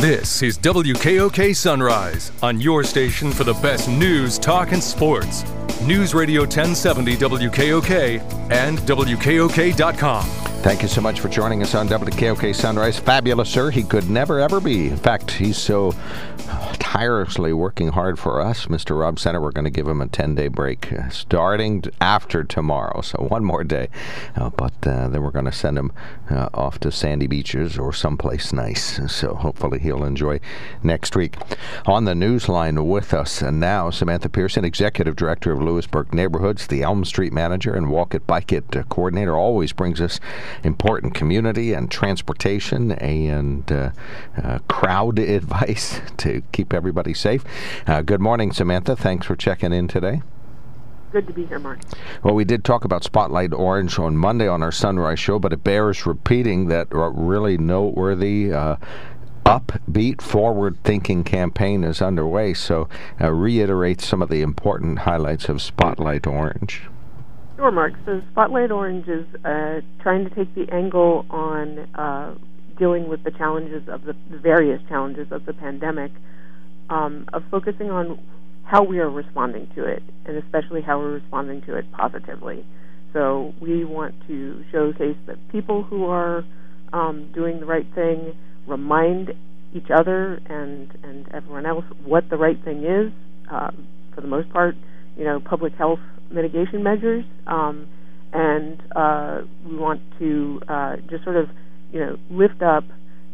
This is WKOK Sunrise on your station for the best news, talk, and sports. News Radio 1070 WKOK and WKOK.com. Thank you so much for joining us on WKOK Sunrise. Fabulous, sir. He could never, ever be. In fact, he's so tirelessly working hard for us, Mr. Rob Center. We're going to give him a 10 day break uh, starting after tomorrow. So one more day. Uh, but uh, then we're going to send him uh, off to sandy beaches or someplace nice. So hopefully he'll enjoy next week. On the news line with us and now, Samantha Pearson, Executive Director of Lewisburg Neighborhoods, the Elm Street Manager, and Walk It Bike It uh, Coordinator, always brings us important community and transportation and uh, crowd advice to keep everybody safe. Uh, good morning, Samantha. Thanks for checking in today. Good to be here, Mark. Well, we did talk about Spotlight Orange on Monday on our Sunrise show, but it bears repeating that a really noteworthy. Uh, upbeat, forward thinking campaign is underway. So, uh, reiterate some of the important highlights of Spotlight Orange. Sure, Mark. So, Spotlight Orange is uh, trying to take the angle on uh, dealing with the challenges of the, the various challenges of the pandemic um, of focusing on how we are responding to it, and especially how we're responding to it positively. So we want to showcase that people who are um, doing the right thing remind each other and and everyone else what the right thing is. Um, for the most part, you know, public health mitigation measures, um, and uh, we want to uh, just sort of you know lift up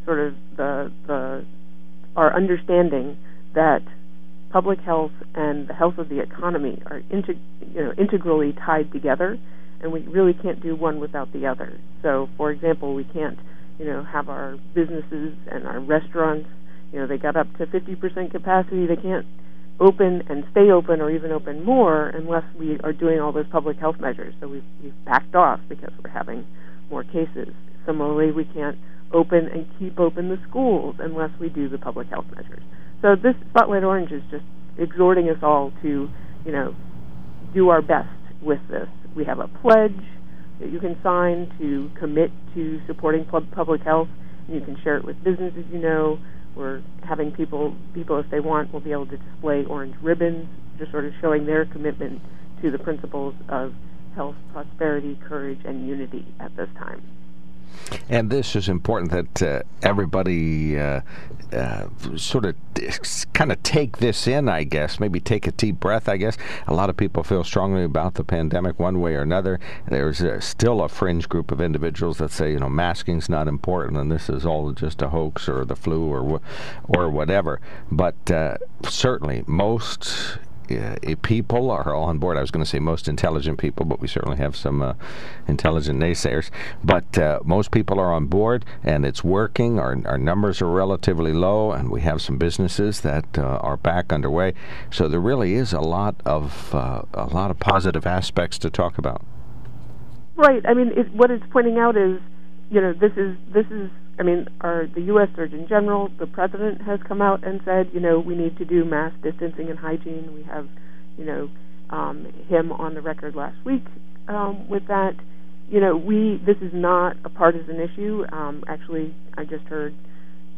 sort of the the our understanding that public health and the health of the economy are integ- you know, integrally tied together, and we really can't do one without the other. So, for example, we can't you know have our businesses and our restaurants you know they got up to 50% capacity. They can't open and stay open or even open more unless we are doing all those public health measures. So we've, we've backed off because we're having more cases. Similarly, we can't open and keep open the schools unless we do the public health measures. So this Spotlight Orange is just exhorting us all to, you know, do our best with this. We have a pledge that you can sign to commit to supporting public health, and you can share it with businesses you know. We're having people, people if they want, will be able to display orange ribbons, just sort of showing their commitment to the principles of health, prosperity, courage, and unity at this time. And this is important that uh, everybody uh, uh, sort of kind of take this in, I guess. Maybe take a deep breath, I guess. A lot of people feel strongly about the pandemic one way or another. There's uh, still a fringe group of individuals that say, you know, masking's not important and this is all just a hoax or the flu or, or whatever. But uh, certainly, most uh, people are on board. I was going to say most intelligent people, but we certainly have some uh, intelligent naysayers. But uh, most people are on board, and it's working. Our, our numbers are relatively low, and we have some businesses that uh, are back underway. So there really is a lot of uh, a lot of positive aspects to talk about. Right. I mean, it, what it's pointing out is, you know, this is this is I mean, our the U.S. Surgeon General, the President has come out and said, you know, we need to do mass distancing and hygiene. We have, you know, um, him on the record last week um, with that. You know, we this is not a partisan issue. Um, actually, I just heard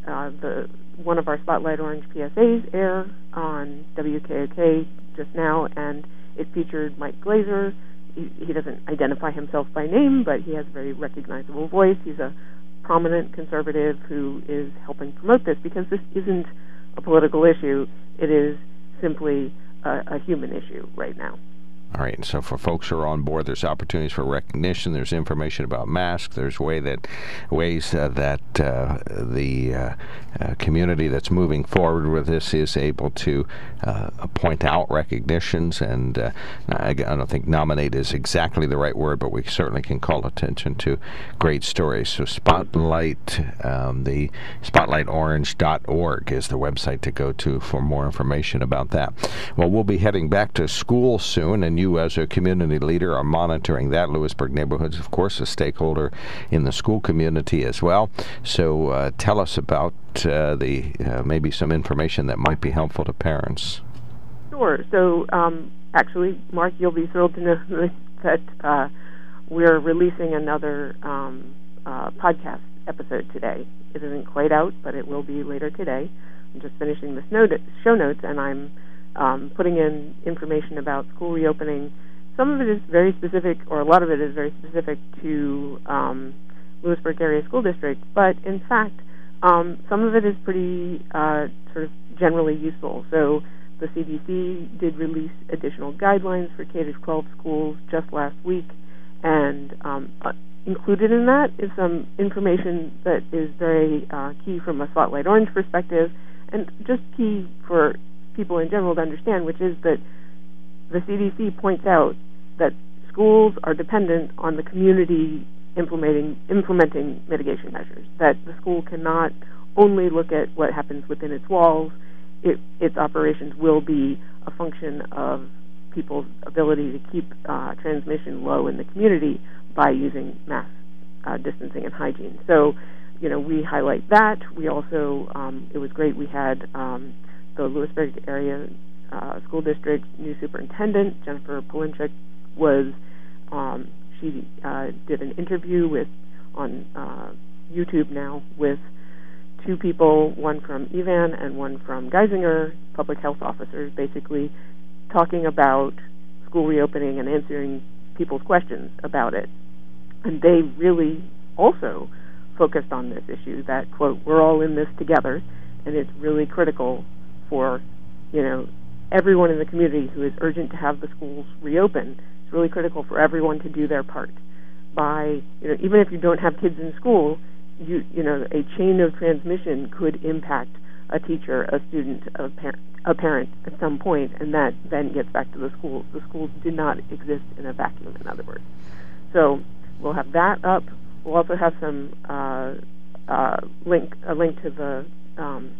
uh, the one of our Spotlight Orange PSAs air on WKOK just now, and it featured Mike Glazer. He, he doesn't identify himself by name, but he has a very recognizable voice. He's a prominent conservative who is helping promote this because this isn't a political issue. It is simply a, a human issue right now. All right, so for folks who are on board, there's opportunities for recognition. There's information about masks. There's way that ways uh, that uh, the uh, uh community that's moving forward with this is able to uh, point out recognitions. And uh, I, I, don't think nominate is exactly the right word, but we certainly can call attention to great stories. So Spotlight, um, the SpotlightOrange.org is the website to go to for more information about that. Well, we'll be heading back to school soon, and you, as a community leader, are monitoring that. Lewisburg Neighborhoods, of course, a stakeholder in the school community as well. So uh, tell us about uh, the uh, maybe some information that might be helpful to parents. Sure. So um, actually, Mark, you'll be thrilled to know that uh, we're releasing another um, uh, podcast episode today. It isn't quite out, but it will be later today. I'm just finishing the show notes, and I'm um, putting in information about school reopening. Some of it is very specific, or a lot of it is very specific to um, Lewisburg Area School District, but in fact, um, some of it is pretty uh, sort of generally useful. So the CDC did release additional guidelines for K 12 schools just last week, and um, uh, included in that is some information that is very uh, key from a Spotlight Orange perspective, and just key for people in general to understand, which is that the CDC points out that schools are dependent on the community implementing implementing mitigation measures. That the school cannot only look at what happens within its walls. It, its operations will be a function of people's ability to keep uh, transmission low in the community by using mass uh, distancing and hygiene. So, you know, we highlight that. We also, um, it was great. We had um, the Lewisburg area uh, school district new superintendent Jennifer Polinchik was um, she uh, did an interview with on uh, YouTube now with two people, one from EVAN and one from Geisinger, public health officers, basically talking about school reopening and answering people's questions about it. And they really also focused on this issue that quote we're all in this together and it's really critical for you know everyone in the community who is urgent to have the schools reopen. It's really critical for everyone to do their part. By you know even if you don't have kids in school you you know a chain of transmission could impact a teacher a student a parent a parent at some point and that then gets back to the schools the schools do not exist in a vacuum in other words. So we'll have that up. We'll also have some uh, uh, link a link to the um,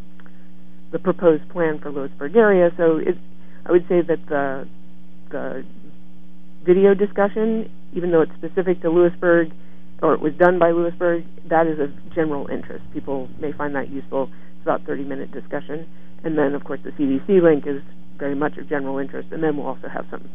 the proposed plan for Lewisburg area. So it, I would say that the the video discussion, even though it's specific to Lewisburg or it was done by Lewisburg, that is of general interest. People may find that useful. It's about 30 minute discussion. And then, of course, the CDC link is very much of general interest. And then we'll also have some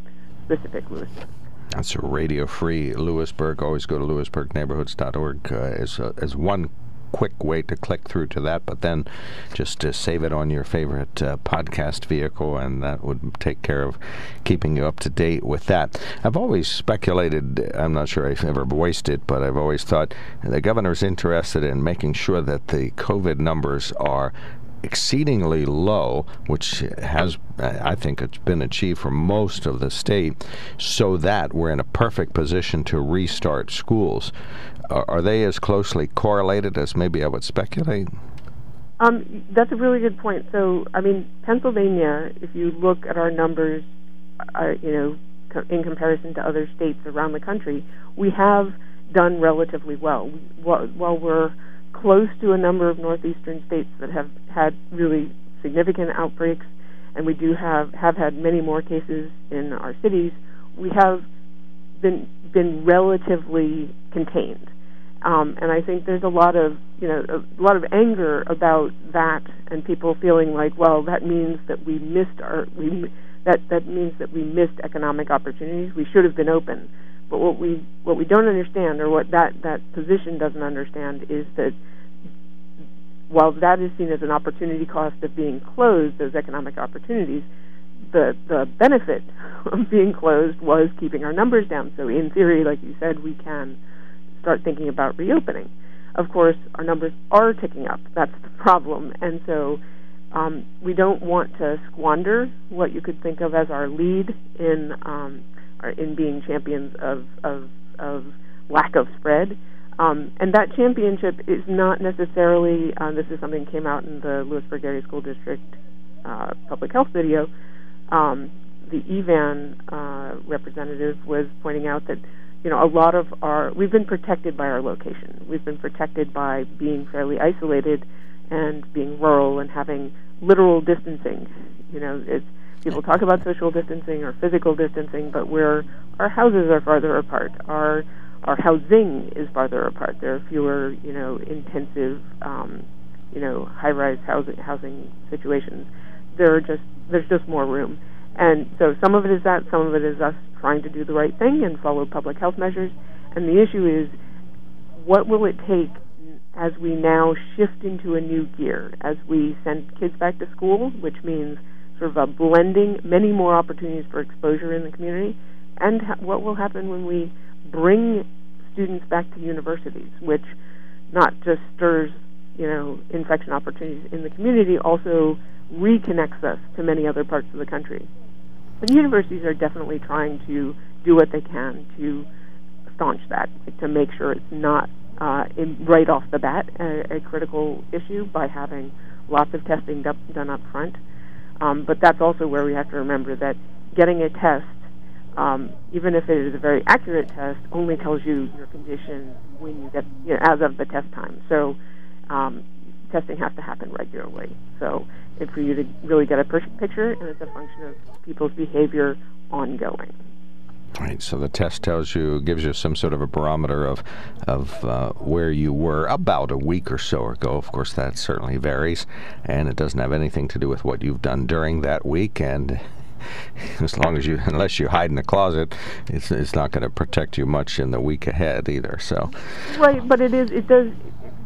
specific Lewisburg. That's radio free Lewisburg. Always go to lewisburgneighborhoods.org uh, as, uh, as one quick way to click through to that, but then just to save it on your favorite uh, podcast vehicle, and that would take care of keeping you up to date with that. I've always speculated, I'm not sure I've ever voiced it, but I've always thought the governor's interested in making sure that the COVID numbers are exceedingly low, which has, I think, it's been achieved for most of the state, so that we're in a perfect position to restart schools. Are, they as closely correlated as maybe I would speculate? Um, that's a really good point. So, I mean, Pennsylvania, if you look at our numbers, uh, you know, co- in comparison to other states around the country, we have done relatively well. We, while, while we're close to a number of northeastern states that have had really significant outbreaks, and we do have have had many more cases in our cities. We have been been relatively contained, um, and I think there's a lot of you know a lot of anger about that, and people feeling like, well, that means that we missed our we that that means that we missed economic opportunities. We should have been open. But what we what we don't understand, or what that that position doesn't understand, is that while that is seen as an opportunity cost of being closed, those economic opportunities, the the benefit of being closed was keeping our numbers down. So in theory, like you said, we can start thinking about reopening. Of course, our numbers are ticking up. That's the problem, and so. Um, we don't want to squander what you could think of as our lead in um, in being champions of of, of lack of spread. Um, and that championship is not necessarily. Uh, this is something that came out in the Lewisburg Area School District uh, public health video. Um, the EVAN uh, representative was pointing out that you know a lot of our we've been protected by our location. We've been protected by being fairly isolated and being rural and having literal distancing. You know, it's people talk about social distancing or physical distancing, but where our houses are farther apart, our our housing is farther apart. There are fewer, you know, intensive, um, you know, high-rise housing housing situations. There are just there's just more room, and so some of it is that, some of it is us trying to do the right thing and follow public health measures. And the issue is, what will it take as we now shift into a new gear, as we send kids back to school, which means sort of a blending, many more opportunities for exposure in the community, and ha- what will happen when we bring students back to universities, which not just stirs you know infection opportunities in the community, also reconnects us to many other parts of the country. And universities are definitely trying to do what they can to staunch that, to make sure it's not uh, in, right off the bat a, a, critical issue by having lots of testing done up front. Um, but that's also where we have to remember that getting a test, um, even if it is a very accurate test, only tells you your condition when you get you know, as of the test time. So um, testing has to happen regularly. So it's for you to really get a picture, and it's a function of people's behavior ongoing. Right. So the test tells you, gives you some sort of a barometer of of uh, where you were about a week or so ago. Of course, that certainly varies, and it doesn't have anything to do with what you've done during that week. And as long as you, unless you hide in the closet, it's it's not going to protect you much in the week ahead either. So. Right, but it is. It does.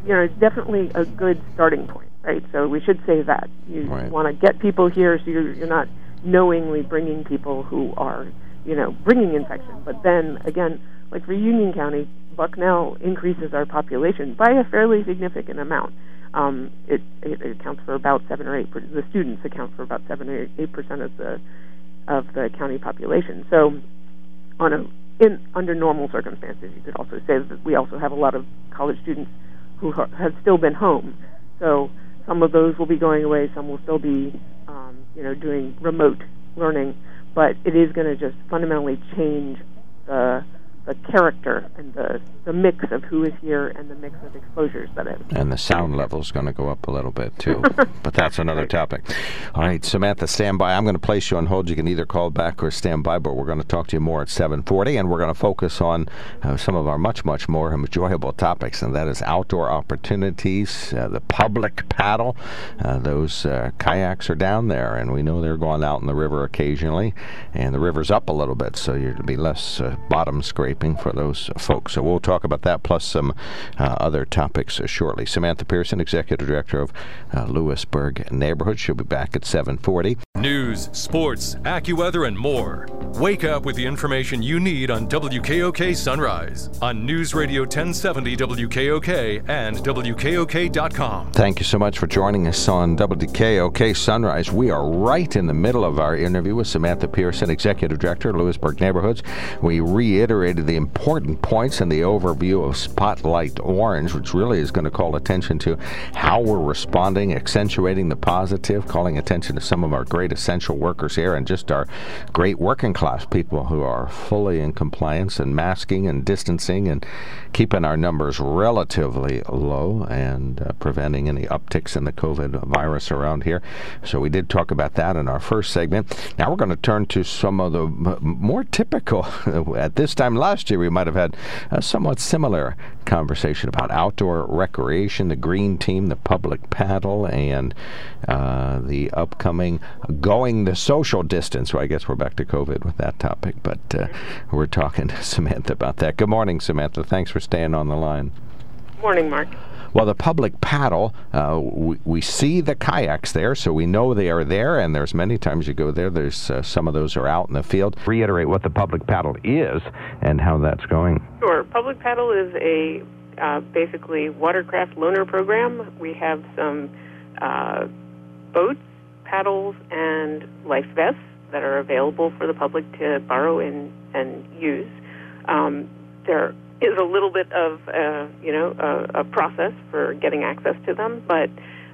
You know, it's definitely a good starting point, right? So we should say that you right. want to get people here, so you're, you're not knowingly bringing people who are you know, bringing infection. But then again, like for Union County, Bucknell increases our population by a fairly significant amount. Um, it, it, it accounts for about seven or eight. Per, the students account for about seven or eight percent of the of the county population. So, on a in under normal circumstances, you could also say that we also have a lot of college students who ha- have still been home. So some of those will be going away. Some will still be, um, you know, doing remote learning but it is going to just fundamentally change the the character and the, the mix of who is here and the mix of exposures that it. And the sound level is going to go up a little bit too, but that's another topic. All right, Samantha, stand by. I'm going to place you on hold. You can either call back or stand by, but we're going to talk to you more at 7:40, and we're going to focus on uh, some of our much, much more enjoyable topics, and that is outdoor opportunities, uh, the public paddle. Uh, those uh, kayaks are down there, and we know they're going out in the river occasionally, and the river's up a little bit, so you'll be less uh, bottom scraping for those folks. So we'll talk about that plus some uh, other topics shortly. Samantha Pearson, Executive Director of uh, Lewisburg Neighborhood. She'll be back at 740. News, sports, AccuWeather, and more. Wake up with the information you need on WKOK Sunrise on News Radio 1070 WKOK and WKOK.com. Thank you so much for joining us on WKOK Sunrise. We are right in the middle of our interview with Samantha Pearson, Executive Director Lewisburg Neighborhoods. We reiterated the important points in the overview of Spotlight Orange, which really is going to call attention to how we're responding, accentuating the positive, calling attention to some of our great essential workers here and just our great working class people who are fully in compliance and masking and distancing and keeping our numbers relatively low and uh, preventing any upticks in the COVID virus around here. So we did talk about that in our first segment. Now we're going to turn to some of the more typical, at this time last last year we might have had a somewhat similar conversation about outdoor recreation, the green team, the public paddle, and uh, the upcoming going the social distance. Well, I guess we're back to COVID with that topic, but uh, we're talking to Samantha about that. Good morning, Samantha. Thanks for staying on the line. Morning, Mark. Well, the public paddle, uh, we, we, see the kayaks there, so we know they are there, and there's many times you go there, there's uh, some of those are out in the field. Reiterate what the public paddle is and how that's going. Sure. Public paddle is a uh, basically watercraft loaner program. We have some uh, boats, paddles, and life vests that are available for the public to borrow and, and use. Um, there is a little bit of uh, you know a, a process for getting access to them, but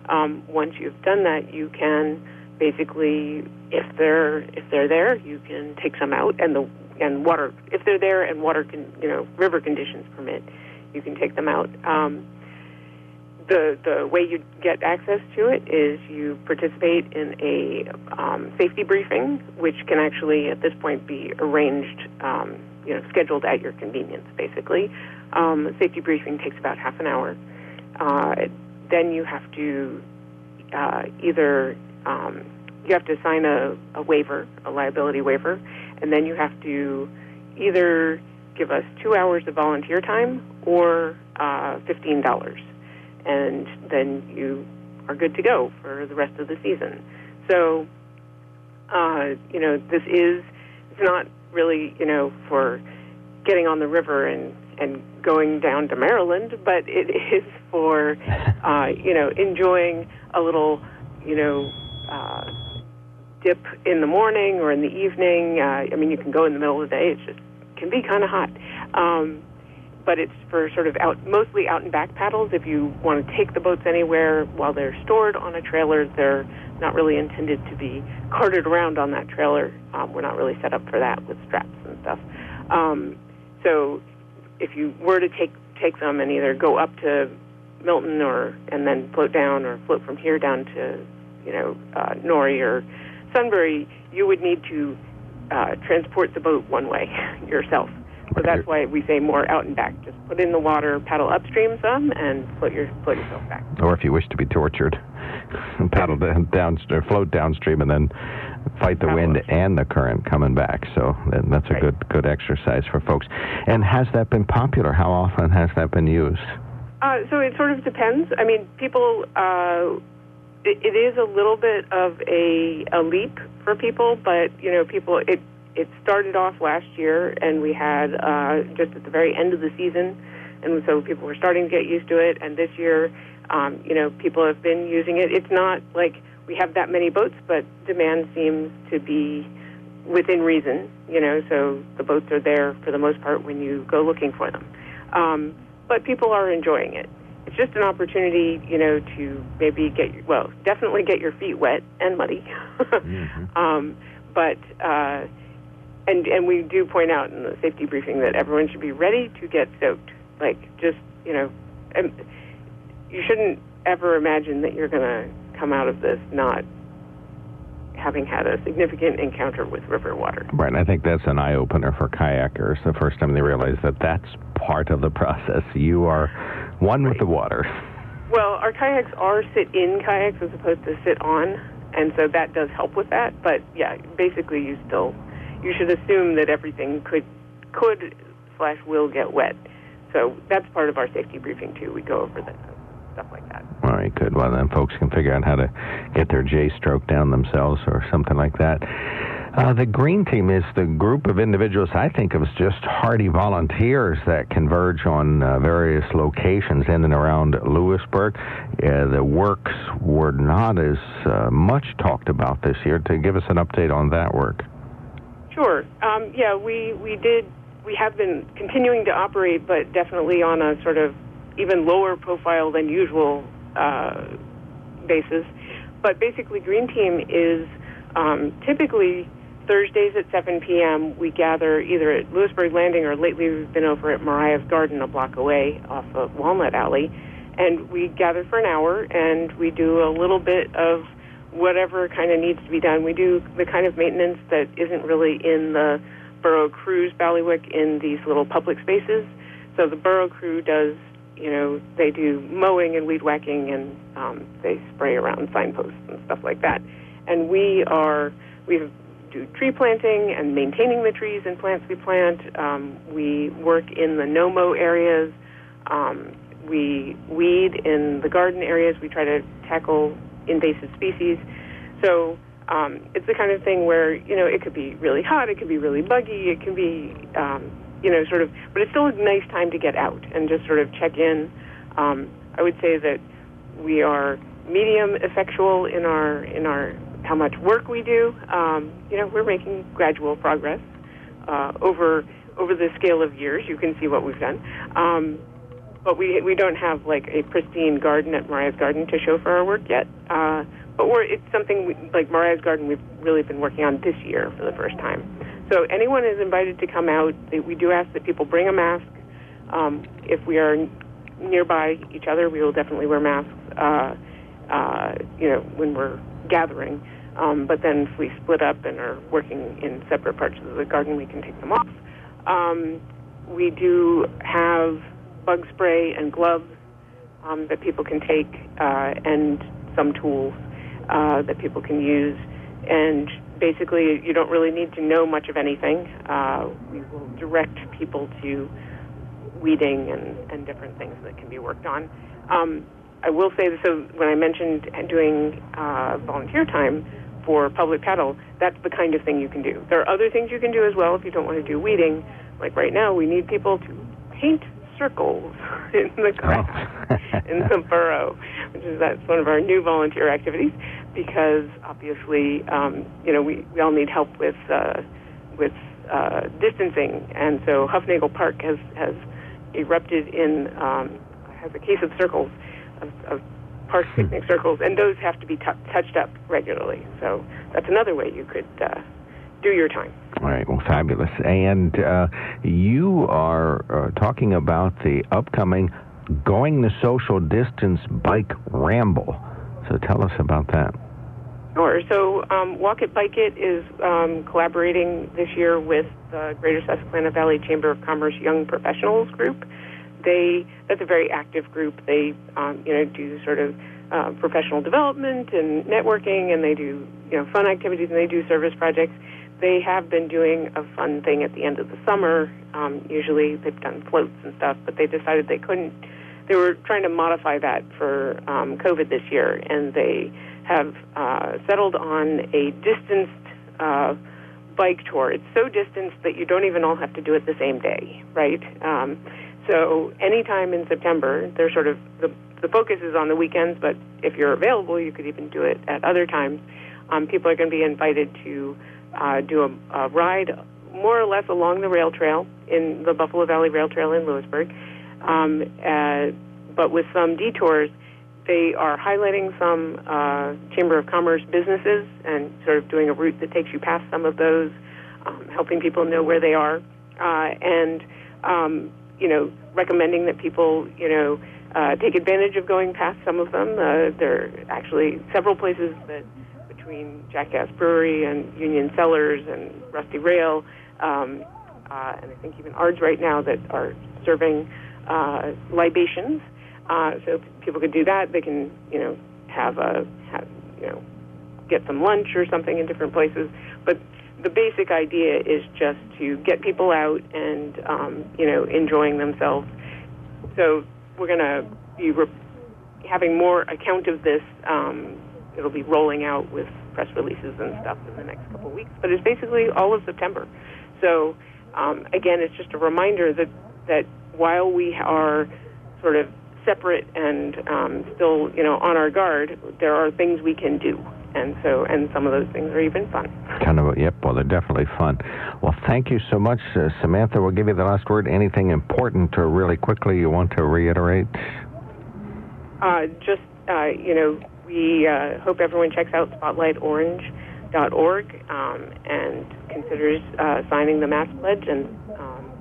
um, once you've done that, you can basically, if they're if they're there, you can take some out, and the and water if they're there and water can you know river conditions permit, you can take them out. Um, the the way you get access to it is you participate in a um, safety briefing, which can actually at this point be arranged um, you know, scheduled at your convenience, basically. Um, safety briefing takes about half an hour. Uh, then you have to uh, either um, you have to sign a, a waiver, a liability waiver, and then you have to either give us two hours of volunteer time or uh, fifteen dollars. And then you are good to go for the rest of the season. So, uh, you know, this is it's not really you know for getting on the river and and going down to Maryland, but it is for uh, you know enjoying a little you know uh, dip in the morning or in the evening. Uh, I mean, you can go in the middle of the day; it just can be kind of hot. Um, but it's for sort of out, mostly out and back paddles. If you want to take the boats anywhere while they're stored on a trailer, they're not really intended to be carted around on that trailer. Um, we're not really set up for that with straps and stuff. Um, so if you were to take take them and either go up to Milton or and then float down or float from here down to you know uh, Norrie or Sunbury, you would need to uh, transport the boat one way yourself. So that's why we say more out and back. Just put in the water, paddle upstream some, and float your float yourself back. Or if you wish to be tortured, paddle down, down float downstream, and then fight the wind and the current coming back. So that's a right. good good exercise for folks. And has that been popular? How often has that been used? Uh, so it sort of depends. I mean, people. Uh, it, it is a little bit of a a leap for people, but you know, people. It it started off last year, and we had uh, just at the very end of the season, and so people were starting to get used to it. And this year, um, you know, people have been using it. It's not like we have that many boats, but demand seems to be within reason. You know, so the boats are there for the most part when you go looking for them. Um, but people are enjoying it. It's just an opportunity, you know, to maybe get well, definitely get your feet wet and muddy. mm-hmm. um, but uh, and and we do point out in the safety briefing that everyone should be ready to get soaked. Like just you know, and you shouldn't ever imagine that you're going to come out of this not having had a significant encounter with river water. Right, and I think that's an eye opener for kayakers. The first time they realize that that's part of the process. You are one right. with the water. Well, our kayaks are sit in kayaks as opposed to sit on, and so that does help with that. But yeah, basically, you still you should assume that everything could could slash will get wet. So that's part of our safety briefing too. We go over that stuff like that. All right, good. Well, then folks can figure out how to get their J stroke down themselves or something like that. Uh, the Green Team is the group of individuals I think of as just hardy volunteers that converge on uh, various locations in and around Lewisburg. Uh, the works were not as uh, much talked about this year. To give us an update on that work. Sure. Um, yeah, we, we did, we have been continuing to operate, but definitely on a sort of even lower profile than usual uh, basis. But basically, Green Team is um, typically Thursdays at 7 p.m. We gather either at Lewisburg Landing or lately we've been over at Mariah's Garden a block away off of Walnut Alley. And we gather for an hour and we do a little bit of whatever kind of needs to be done. We do the kind of maintenance that isn't really in the borough crew's bailiwick in these little public spaces. So the borough crew does, you know, they do mowing and weed whacking and um, they spray around signposts and stuff like that. And we are, we do tree planting and maintaining the trees and plants we plant. Um, we work in the no-mow areas. Um, we weed in the garden areas. We try to tackle invasive species. So um, it's the kind of thing where you know it could be really hot, it could be really buggy, it can be um, you know sort of, but it's still a nice time to get out and just sort of check in. Um, I would say that we are medium effectual in our in our how much work we do. Um, you know, we're making gradual progress uh, over over the scale of years. You can see what we've done. Um, but we we don't have like a pristine garden at Mariah's Garden to show for our work yet. Uh, but we're it's something we, like Mariah's Garden we've really been working on this year for the first time. So anyone is invited to come out. We do ask that people bring a mask. Um, if we are nearby each other, we will definitely wear masks. Uh, uh, you know, when we're gathering. Um, but then if we split up and are working in separate parts of the garden, we can take them off. Um, we do have bug spray and gloves um, that people can take, uh, and some tools uh, that people can use. And basically, you don't really need to know much of anything. Uh, we will direct people to weeding and, and different things that can be worked on. Um, I will say this so when I mentioned doing uh, volunteer time for public paddle, that's the kind of thing you can do. There are other things you can do as well if you don't want to do weeding. Like right now, we need people to paint circles in the grass Oh. in the borough, which is that's one of our new volunteer activities because obviously, um, you know, we, we all need help with uh, with uh, distancing, and so Hufnagle Park has has erupted in um, has a case of circles of, of park picnic circles, and those have to be t- touched up regularly. So that's another way you could uh, do your time. All right, well, fabulous. And uh, you are uh, talking about the upcoming Going the Social Distance Bike Ramble. So tell us about that. Sure. So um, Walk It Bike It is um, collaborating this year with the Greater Susquehanna Valley Chamber of Commerce Young Professionals Group. They that's a very active group. They um, you know do sort of uh, professional development and networking, and they do you know fun activities and they do service projects. They have been doing a fun thing at the end of the summer. Um, usually they've done floats and stuff, but they decided they couldn't. They were trying to modify that for um, COVID this year, and they have uh, settled on a distanced uh, bike tour. It's so distanced that you don't even all have to do it the same day, right? Um, so anytime in September, they're sort of the the focus is on the weekends, but if you're available, you could even do it at other times. Um, people are going to be invited to uh, do a, a ride more or less along the rail trail in the Buffalo Valley Rail Trail in Lewisburg, um, uh, but with some detours. They are highlighting some uh, Chamber of Commerce businesses and sort of doing a route that takes you past some of those, um, helping people know where they are, uh, and um, you know, recommending that people, you know, uh, take advantage of going past some of them. Uh, there are actually several places that between Jackass Brewery and Union Cellars and Rusty Rail, um, uh, and I think even Ards right now that are serving uh, libations. Uh, so people could do that. They can, you know, have a, have, you know, get some lunch or something in different places. But the basic idea is just to get people out and, um, you know, enjoying themselves. So we're going to be re- having more account of this. Um, it'll be rolling out with press releases and stuff in the next couple of weeks. But it's basically all of September. So um, again, it's just a reminder that that while we are sort of separate and um, still, you know, on our guard, there are things we can do. And so, and some of those things are even fun. Kind of, yep, well, they're definitely fun. Well, thank you so much, uh, Samantha. We'll give you the last word. Anything important or really quickly you want to reiterate? Uh, just, uh, you know, we uh, hope everyone checks out spotlightorange.org um, and considers uh, signing the Mass Pledge and um,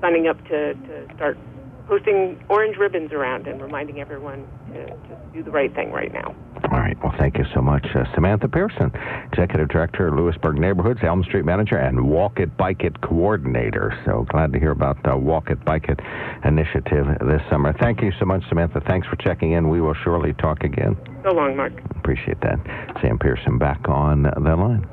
signing up to, to start posting orange ribbons around and reminding everyone to just do the right thing right now. All right. Well, thank you so much, uh, Samantha Pearson, Executive Director, Lewisburg Neighborhoods, Elm Street Manager, and Walk It Bike It Coordinator. So glad to hear about the Walk It Bike It initiative this summer. Thank you so much, Samantha. Thanks for checking in. We will surely talk again. So long, Mark. Appreciate that. Sam Pearson back on the line.